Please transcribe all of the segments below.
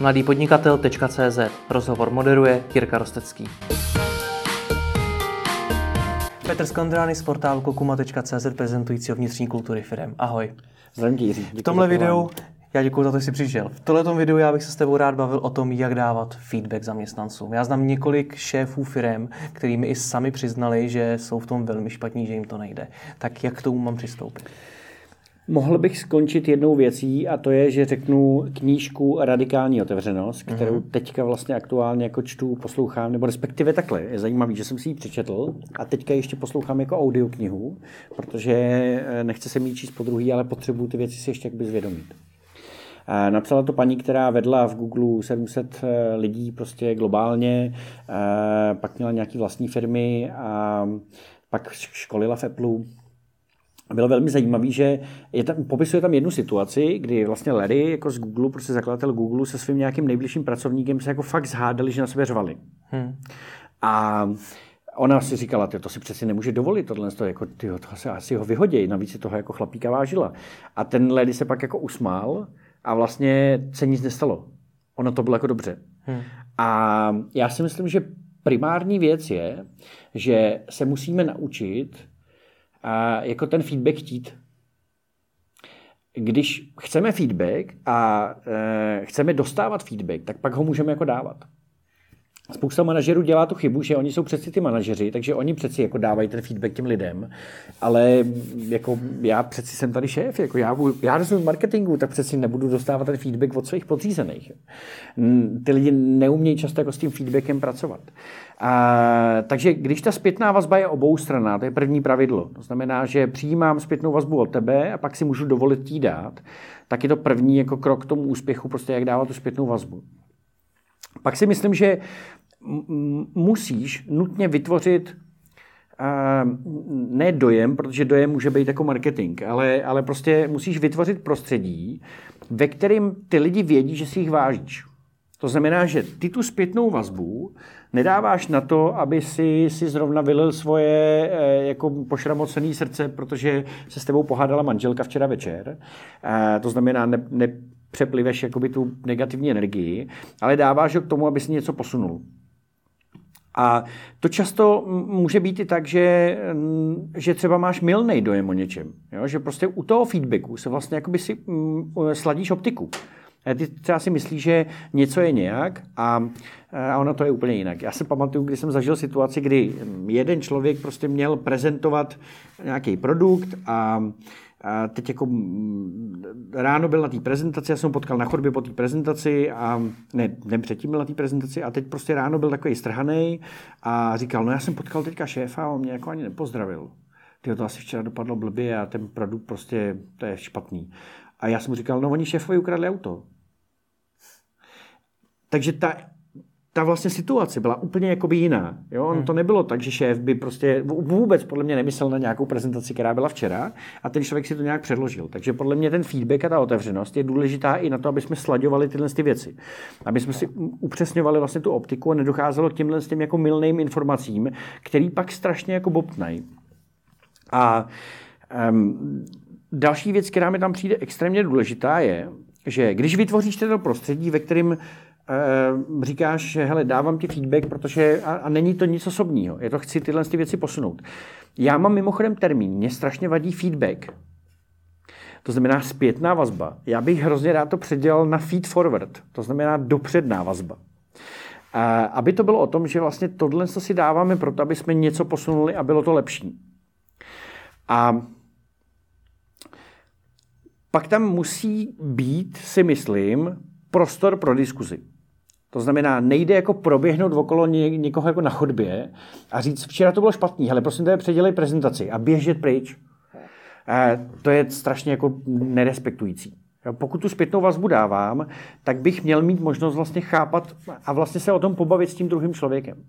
mladýpodnikatel.cz Rozhovor moderuje Jirka Rostecký. Petr Skondrány z portálu kokuma.cz prezentující vnitřní kultury firm. Ahoj. Zdravím Jiří. V tomhle videu já děkuji za to, že jsi přišel. V tomto videu já bych se s tebou rád bavil o tom, jak dávat feedback zaměstnancům. Já znám několik šéfů firm, kterými mi i sami přiznali, že jsou v tom velmi špatní, že jim to nejde. Tak jak k tomu mám přistoupit? Mohl bych skončit jednou věcí a to je, že řeknu knížku Radikální otevřenost, kterou mm-hmm. teďka vlastně aktuálně jako čtu, poslouchám, nebo respektive takhle. Je zajímavý, že jsem si ji přečetl a teďka ještě poslouchám jako audioknihu, protože eh, nechce se mi číst po druhý, ale potřebuju ty věci si ještě jakby zvědomit. Napsala to paní, která vedla v Google 700 eh, lidí prostě globálně, eh, pak měla nějaký vlastní firmy a pak školila v Apple. Bylo velmi zajímavé, že je tam, popisuje tam jednu situaci, kdy vlastně Larry jako z Google, prostě zakladatel Google se svým nějakým nejbližším pracovníkem se jako fakt zhádali, že na sebe řvali. Hmm. A ona si říkala, to si přeci nemůže dovolit, tohle to, jako, tyjo, to se asi ho vyhodí, navíc si toho jako chlapíka vážila. A ten Larry se pak jako usmál a vlastně se nic nestalo. Ono to bylo jako dobře. Hmm. A já si myslím, že primární věc je, že se musíme naučit a jako ten feedback chtít. Když chceme feedback a e, chceme dostávat feedback, tak pak ho můžeme jako dávat. Spousta manažerů dělá tu chybu, že oni jsou přeci ty manažeři, takže oni přeci jako dávají ten feedback těm lidem, ale jako já přeci jsem tady šéf, jako já, já rozumím marketingu, tak přeci nebudu dostávat ten feedback od svých podřízených. Ty lidi neumějí často jako s tím feedbackem pracovat. A, takže když ta zpětná vazba je obou strana, to je první pravidlo. To znamená, že přijímám zpětnou vazbu od tebe a pak si můžu dovolit tí dát, tak je to první jako krok k tomu úspěchu, prostě jak dávat tu zpětnou vazbu. Pak si myslím, že musíš nutně vytvořit ne dojem, protože dojem může být jako marketing, ale, ale prostě musíš vytvořit prostředí, ve kterém ty lidi vědí, že si jich vážíš. To znamená, že ty tu zpětnou vazbu nedáváš na to, aby si, si zrovna vylil svoje eh, jako pošramocené srdce, protože se s tebou pohádala manželka včera večer. Eh, to znamená, ne, nepřepliveš jakoby tu negativní energii, ale dáváš ho k tomu, aby si něco posunul. A to často může být i tak, že, že třeba máš milný dojem o něčem. Jo? Že prostě u toho feedbacku se vlastně jakoby si sladíš optiku. Ty třeba si myslíš, že něco je nějak a, a ono to je úplně jinak. Já si pamatuju, když jsem zažil situaci, kdy jeden člověk prostě měl prezentovat nějaký produkt a a teď jako ráno byl na té prezentaci, já jsem potkal na chodbě po té prezentaci a ne, den předtím byl na té prezentaci a teď prostě ráno byl takový strhaný a říkal, no já jsem potkal teďka šéfa a on mě jako ani nepozdravil. Ty to asi včera dopadlo blbě a ten produkt prostě, to je špatný. A já jsem mu říkal, no oni šéfovi ukradli auto. Takže ta ta vlastně situace byla úplně jakoby jiná. Jo? Hmm. To nebylo tak, že šéf by prostě vůbec podle mě nemyslel na nějakou prezentaci, která byla včera a ten člověk si to nějak předložil. Takže podle mě ten feedback a ta otevřenost je důležitá i na to, aby jsme slaďovali tyhle ty věci. Aby jsme si upřesňovali vlastně tu optiku a nedocházelo k těmhle těm jako milným informacím, který pak strašně jako bobtnají. A um, další věc, která mi tam přijde extrémně důležitá, je, že když vytvoříš to prostředí, ve kterém říkáš, že hele, dávám ti feedback, protože a, a není to nic osobního, je to chci tyhle ty věci posunout. Já mám mimochodem termín, mě strašně vadí feedback. To znamená zpětná vazba. Já bych hrozně rád to předělal na feed forward, to znamená dopředná vazba. Uh, aby to bylo o tom, že vlastně tohle si dáváme proto, aby jsme něco posunuli a bylo to lepší. A pak tam musí být, si myslím, prostor pro diskuzi. To znamená, nejde jako proběhnout okolo ně, někoho jako na chodbě a říct, včera to bylo špatný, ale prosím tebe předělej prezentaci a běžet pryč. A to je strašně jako nerespektující. Pokud tu zpětnou vazbu dávám, tak bych měl mít možnost vlastně chápat a vlastně se o tom pobavit s tím druhým člověkem.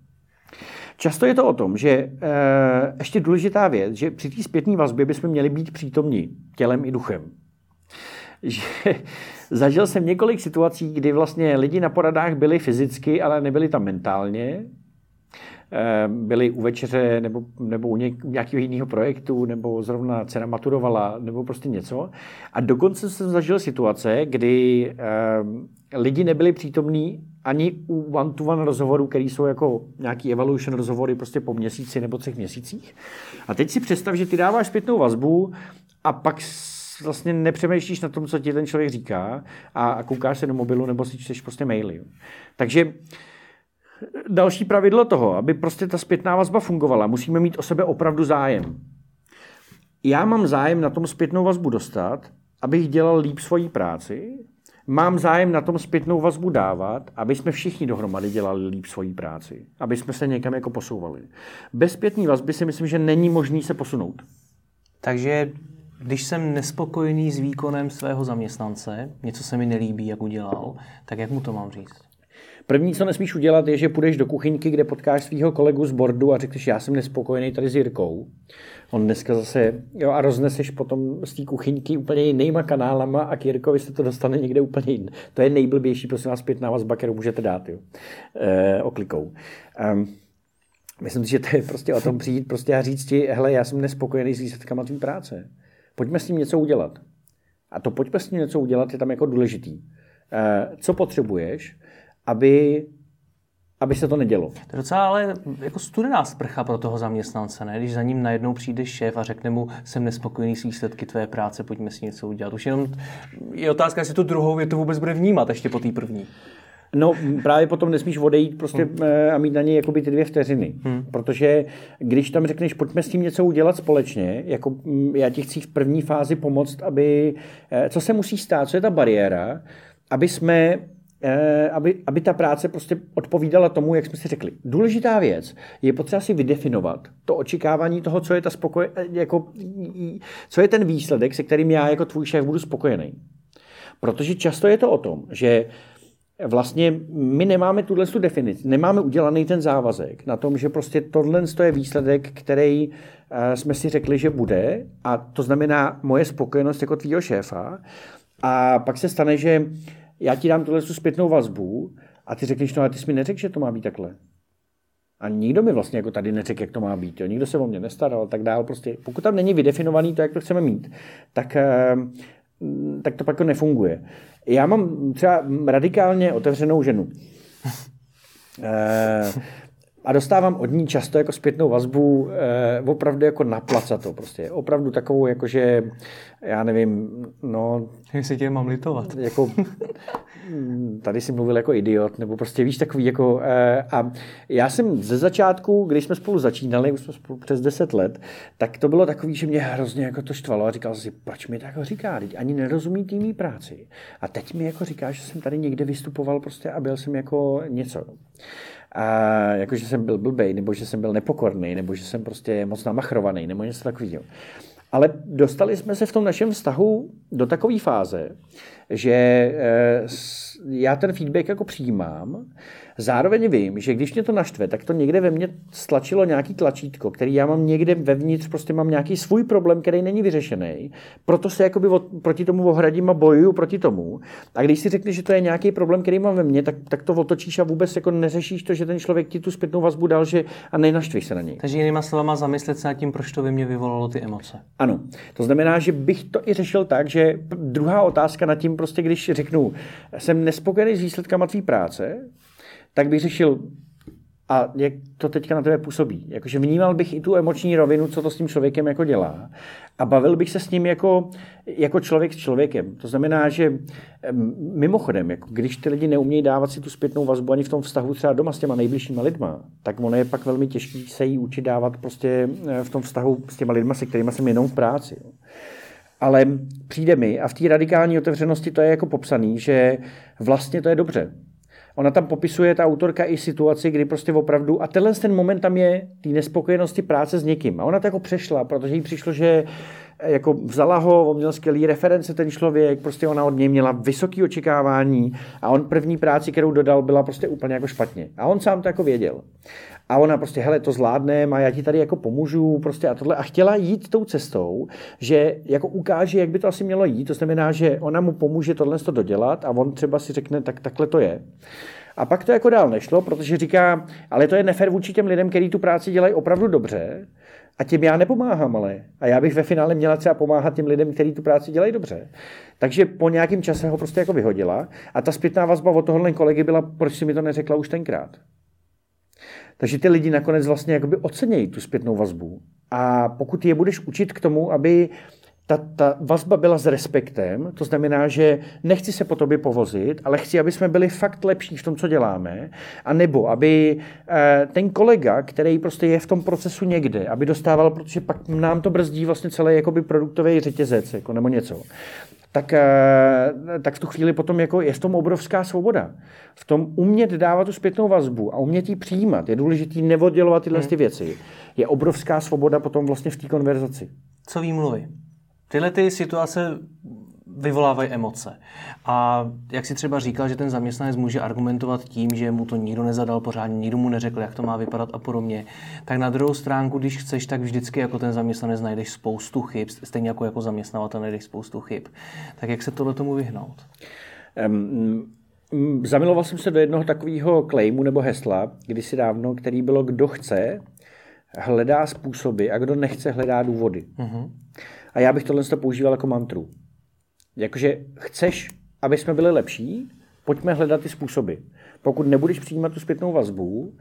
Často je to o tom, že e, ještě důležitá věc, že při té zpětné vazbě bychom měli být přítomní tělem i duchem. Že zažil jsem několik situací, kdy vlastně lidi na poradách byli fyzicky, ale nebyli tam mentálně. Eh, byli u večeře nebo, nebo u nějakého jiného projektu, nebo zrovna cena maturovala, nebo prostě něco. A dokonce jsem zažil situace, kdy eh, lidi nebyli přítomní ani u one-to-one rozhovorů, které jsou jako nějaký evaluation rozhovory prostě po měsíci nebo třech měsících. A teď si představ, že ty dáváš zpětnou vazbu a pak vlastně nepřemýšlíš na tom, co ti ten člověk říká a, koukáš se do mobilu nebo si čteš prostě maily. Takže další pravidlo toho, aby prostě ta zpětná vazba fungovala, musíme mít o sebe opravdu zájem. Já mám zájem na tom zpětnou vazbu dostat, abych dělal líp svoji práci, mám zájem na tom zpětnou vazbu dávat, aby jsme všichni dohromady dělali líp svoji práci, aby jsme se někam jako posouvali. Bez zpětné vazby si myslím, že není možný se posunout. Takže když jsem nespokojený s výkonem svého zaměstnance, něco se mi nelíbí, jak udělal, tak jak mu to mám říct? První, co nesmíš udělat, je, že půjdeš do kuchyňky, kde potkáš svého kolegu z bordu a řekneš, já jsem nespokojený tady s Jirkou. On dneska zase, jo, a rozneseš potom z té kuchyňky úplně jinýma kanálama a k Jirkovi se to dostane někde úplně jiný. To je nejblbější, prosím vás, zpětná vazba, kterou můžete dát, jo, e, oklikou. Um, myslím si, že to je prostě o tom přijít prostě a říct ti, hele, já jsem nespokojený s výsledkama tvý práce. Pojďme s tím něco udělat. A to pojďme s tím něco udělat je tam jako důležitý. E, co potřebuješ? aby, aby se to nedělo. To je docela ale jako studená sprcha pro toho zaměstnance, ne? Když za ním najednou přijde šéf a řekne mu, jsem nespokojený s výsledky tvé práce, pojďme si něco udělat. Už jenom je otázka, jestli tu druhou větu vůbec bude vnímat ještě po té první. No právě potom nesmíš odejít prostě hmm. Eh, a mít na něj jakoby ty dvě vteřiny. Hmm. Protože když tam řekneš, pojďme s tím něco udělat společně, jako mm, já ti chci v první fázi pomoct, aby, eh, co se musí stát, co je ta bariéra, aby jsme Eh, aby, aby ta práce prostě odpovídala tomu, jak jsme si řekli. Důležitá věc je potřeba si vydefinovat to očekávání toho, co je ta spokoj, jako, co je ten výsledek, se kterým já jako tvůj šéf budu spokojený. Protože často je to o tom, že vlastně my nemáme tuhle tu definici, nemáme udělaný ten závazek na tom, že prostě tohle je výsledek, který eh, jsme si řekli, že bude a to znamená moje spokojenost jako tvýho šéfa a pak se stane, že já ti dám tuhle zpětnou vazbu a ty řekneš, no a ty jsi mi neřekl, že to má být takhle. A nikdo mi vlastně jako tady neřekl, jak to má být. Jo. Nikdo se o mě nestaral, tak dál. Prostě, pokud tam není vydefinovaný to, jak to chceme mít, tak, eh, tak to pak nefunguje. Já mám třeba radikálně otevřenou ženu. Eh, a dostávám od ní často jako zpětnou vazbu eh, opravdu jako na to prostě. Opravdu takovou, jakože, já nevím, no... Jak se tě mám litovat. Jako, tady si mluvil jako idiot, nebo prostě víš takový jako... Eh, a já jsem ze začátku, když jsme spolu začínali, už jsme spolu přes 10 let, tak to bylo takový, že mě hrozně jako to štvalo a říkal si, proč mi tak říká, teď ani nerozumí tými práci. A teď mi jako říká, že jsem tady někde vystupoval prostě a byl jsem jako něco a jako, že jsem byl blbej, nebo že jsem byl nepokorný, nebo že jsem prostě moc namachrovaný, nebo něco takového. Ale dostali jsme se v tom našem vztahu do takové fáze, že eh, já ten feedback jako přijímám, zároveň vím, že když mě to naštve, tak to někde ve mně stlačilo nějaký tlačítko, který já mám někde vevnitř, prostě mám nějaký svůj problém, který není vyřešený, proto se jakoby od, proti tomu ohradím a bojuju proti tomu. A když si řekneš, že to je nějaký problém, který mám ve mně, tak, tak to otočíš a vůbec jako neřešíš to, že ten člověk ti tu zpětnou vazbu dal, že a nenaštveš se na něj. Takže jinýma slovama zamyslet se nad tím, proč to ve mně vyvolalo ty emoce. Ano, to znamená, že bych to i řešil tak, že druhá otázka nad tím, prostě když řeknu, jsem nespokojený s výsledkama tvý práce, tak bych řešil, a jak to teďka na tebe působí. Jakože vnímal bych i tu emoční rovinu, co to s tím člověkem jako dělá. A bavil bych se s ním jako, jako člověk s člověkem. To znamená, že mimochodem, jako když ty lidi neumějí dávat si tu zpětnou vazbu ani v tom vztahu třeba doma s těma nejbližšíma lidma, tak ono je pak velmi těžké se jí učit dávat prostě eh, v tom vztahu s těma lidma, se kterými jsem jenom v práci. Ale přijde mi, a v té radikální otevřenosti to je jako popsaný, že vlastně to je dobře. Ona tam popisuje, ta autorka, i situaci, kdy prostě opravdu, a tenhle ten moment tam je té nespokojenosti práce s někým. A ona to jako přešla, protože jí přišlo, že eh, jako vzala ho, on měl skvělý reference ten člověk, prostě ona od něj měla vysoké očekávání a on první práci, kterou dodal, byla prostě úplně jako špatně. A on sám to jako věděl. A ona prostě, hele, to zvládne a já ti tady jako pomůžu prostě a tohle. A chtěla jít tou cestou, že jako ukáže, jak by to asi mělo jít. To znamená, že ona mu pomůže tohle to dodělat a on třeba si řekne, tak takhle to je. A pak to jako dál nešlo, protože říká, ale to je nefér vůči těm lidem, kteří tu práci dělají opravdu dobře, a těm já nepomáhám, ale. A já bych ve finále měla třeba pomáhat těm lidem, kteří tu práci dělají dobře. Takže po nějakém čase ho prostě jako vyhodila. A ta zpětná vazba od tohohle kolegy byla, proč si mi to neřekla už tenkrát. Takže ty lidi nakonec vlastně jakoby ocenějí tu zpětnou vazbu. A pokud je budeš učit k tomu, aby ta, ta vazba byla s respektem, to znamená, že nechci se po tobě povozit, ale chci, aby jsme byli fakt lepší v tom, co děláme, a nebo aby eh, ten kolega, který prostě je v tom procesu někde, aby dostával, protože pak nám to brzdí vlastně celý jakoby produktový řetězec, jako, nebo něco, tak, eh, tak v tu chvíli potom jako je v tom obrovská svoboda. V tom umět dávat tu zpětnou vazbu a umět ji přijímat. Je důležité neoddělovat tyhle hmm. ty věci. Je obrovská svoboda potom vlastně v té konverzaci. Co výmluvy? Tyhle ty situace vyvolávají emoce. A jak si třeba říkal, že ten zaměstnanec může argumentovat tím, že mu to nikdo nezadal pořádně, nikdo mu neřekl, jak to má vypadat a podobně, tak na druhou stránku, když chceš, tak vždycky jako ten zaměstnanec najdeš spoustu chyb, stejně jako jako zaměstnavatel najdeš spoustu chyb. Tak jak se tohle tomu vyhnout? Um, zamiloval jsem se do jednoho takového claimu nebo hesla, kdysi dávno, který bylo, kdo chce, hledá způsoby a kdo nechce, hledá důvody. Uh-huh. A já bych tohle používal jako mantru. Jakože chceš, aby jsme byli lepší, pojďme hledat ty způsoby. Pokud nebudeš přijímat tu zpětnou vazbu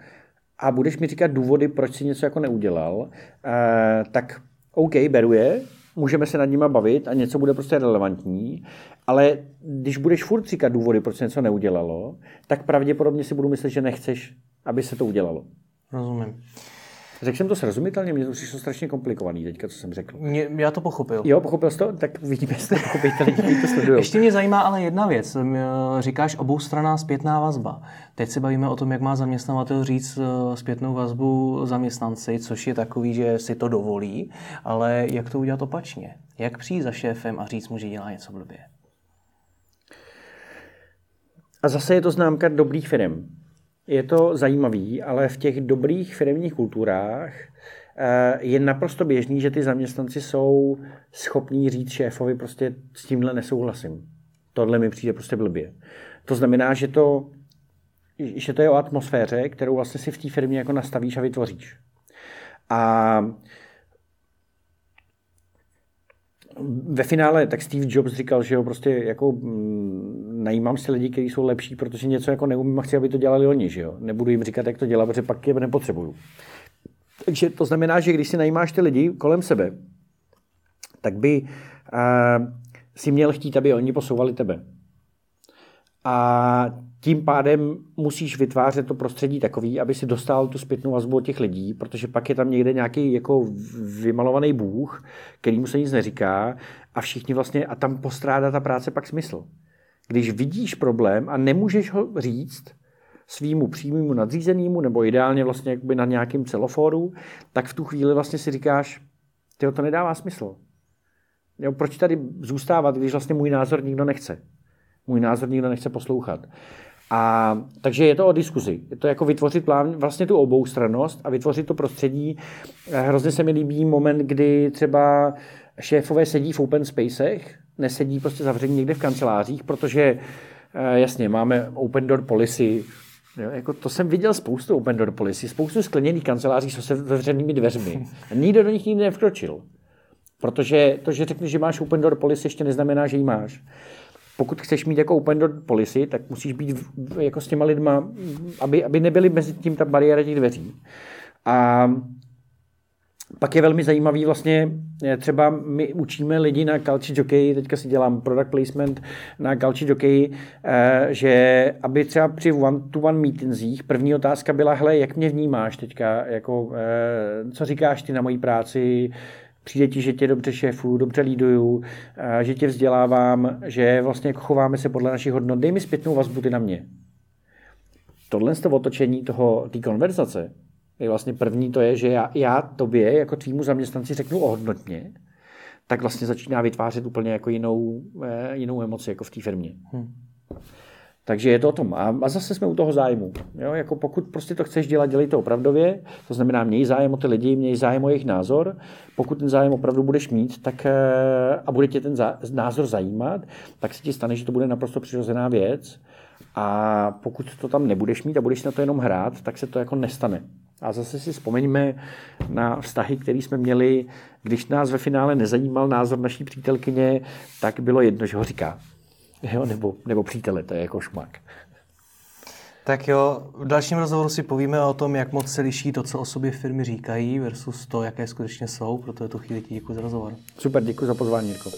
a budeš mi říkat důvody, proč si něco jako neudělal, eh, tak OK, beru je, můžeme se nad nima bavit a něco bude prostě relevantní, ale když budeš furt říkat důvody, proč se něco neudělalo, tak pravděpodobně si budu myslet, že nechceš, aby se to udělalo. Rozumím. Řekl jsem to srozumitelně, mě to přišlo strašně komplikovaný teďka, co jsem řekl. Mě, já to pochopil. Jo, pochopil jsi to? Tak vidíme, jestli to pochopíte lidi, kteří to sledují. Ještě mě zajímá ale jedna věc. Eh, říkáš oboustraná zpětná vazba. Teď se bavíme o tom, jak má zaměstnavatel říct eh, zpětnou vazbu zaměstnanci, což je takový, že si to dovolí, ale jak to udělat opačně? Jak přijít za šéfem a říct mu, že dělá něco blbě? A zase je to známka dobrých firm je to zajímavý, ale v těch dobrých firmních kulturách eh, je naprosto běžný, že ty zaměstnanci jsou schopní říct šéfovi prostě s tímhle nesouhlasím. Tohle mi přijde prostě blbě. To znamená, že to, že to je o atmosféře, kterou vlastně si v té firmě jako nastavíš a vytvoříš. A ve finále tak Steve Jobs říkal, že jo, prostě jako mm, najímám si lidi, kteří jsou lepší, protože něco jako neumím a chci, aby to dělali oni, že jo. Nebudu jim říkat, jak to dělat, protože pak je nepotřebuju. Takže to znamená, že když si najímáš ty lidi kolem sebe, tak by uh, si měl chtít, aby oni posouvali tebe. A tím pádem musíš vytvářet to prostředí takový, aby si dostal tu zpětnou vazbu od těch lidí, protože pak je tam někde nějaký jako vymalovaný bůh, kterýmu se nic neříká a všichni vlastně, a tam postrádá ta práce pak smysl. Když vidíš problém a nemůžeš ho říct svýmu přímému nadřízenému, nebo ideálně vlastně jakoby na nějakém celofóru, tak v tu chvíli vlastně si říkáš, to nedává smysl. Jo, proč tady zůstávat, když vlastně můj názor nikdo nechce? Můj názor nikdo nechce poslouchat. A takže je to o diskuzi. Je to jako vytvořit plán, vlastně tu oboustrannost a vytvořit to prostředí. Eh, hrozně se mi líbí moment, kdy třeba šéfové sedí v open spacech, nesedí prostě zavření někde v kancelářích, protože eh, jasně, máme open door policy, Jo, jako to jsem viděl spoustu open door policy, spoustu skleněných kanceláří se otevřenými dveřmi. Nikdo do nich nikdy nevkročil. Protože to, že řekneš, že máš open door policy, ještě neznamená, že ji máš pokud chceš mít jako open door policy, tak musíš být jako s těma lidma, aby, aby nebyly mezi tím ta bariéra těch dveří. A pak je velmi zajímavý vlastně, eh, třeba my učíme lidi na Culture Jockey, teďka si dělám product placement na Culture Jockey, eh, že aby třeba při one-to-one meetingsích první otázka byla, hele, jak mě vnímáš teďka, jako, eh, co říkáš ty na mojí práci, přijde ti, že tě dobře šéfu, dobře líduju, že tě vzdělávám, že vlastně jako chováme se podle našich hodnot. Dej mi zpětnou vazbu ty na mě. Tohle z toho otočení toho, té konverzace je vlastně první to je, že já, já tobě jako tvýmu zaměstnanci řeknu ohodnotně, tak vlastně začíná vytvářet úplně jako jinou, eh, jinou emoci jako v té firmě. Hmm. Takže je to o tom. A, a zase jsme u toho zájmu. Jo? Jako pokud prostě to chceš dělat, dělej to opravdově. To znamená, měj zájem o ty lidi, měj zájem o jejich názor. Pokud ten zájem opravdu budeš mít tak, eh, a bude tě ten názor zajímat, tak se ti stane, že to bude naprosto přirozená věc. A pokud to tam nebudeš mít a budeš na to jenom hrát, tak se to jako nestane. A zase si vzpomeňme na vztahy, které jsme měli, když nás ve finále nezajímal názor naší přítelkyně, tak bylo jedno, že ho říká. Jo, nebo, nebo přítele, to je jako šmak. Tak jo, v dalším rozhovoru si povíme o tom, jak moc se liší to, co o sobě firmy říkají versus to, jaké skutečně jsou. Proto je to chvíli děkuji za rozhovor. Super, děkuji za pozvání, Jirko.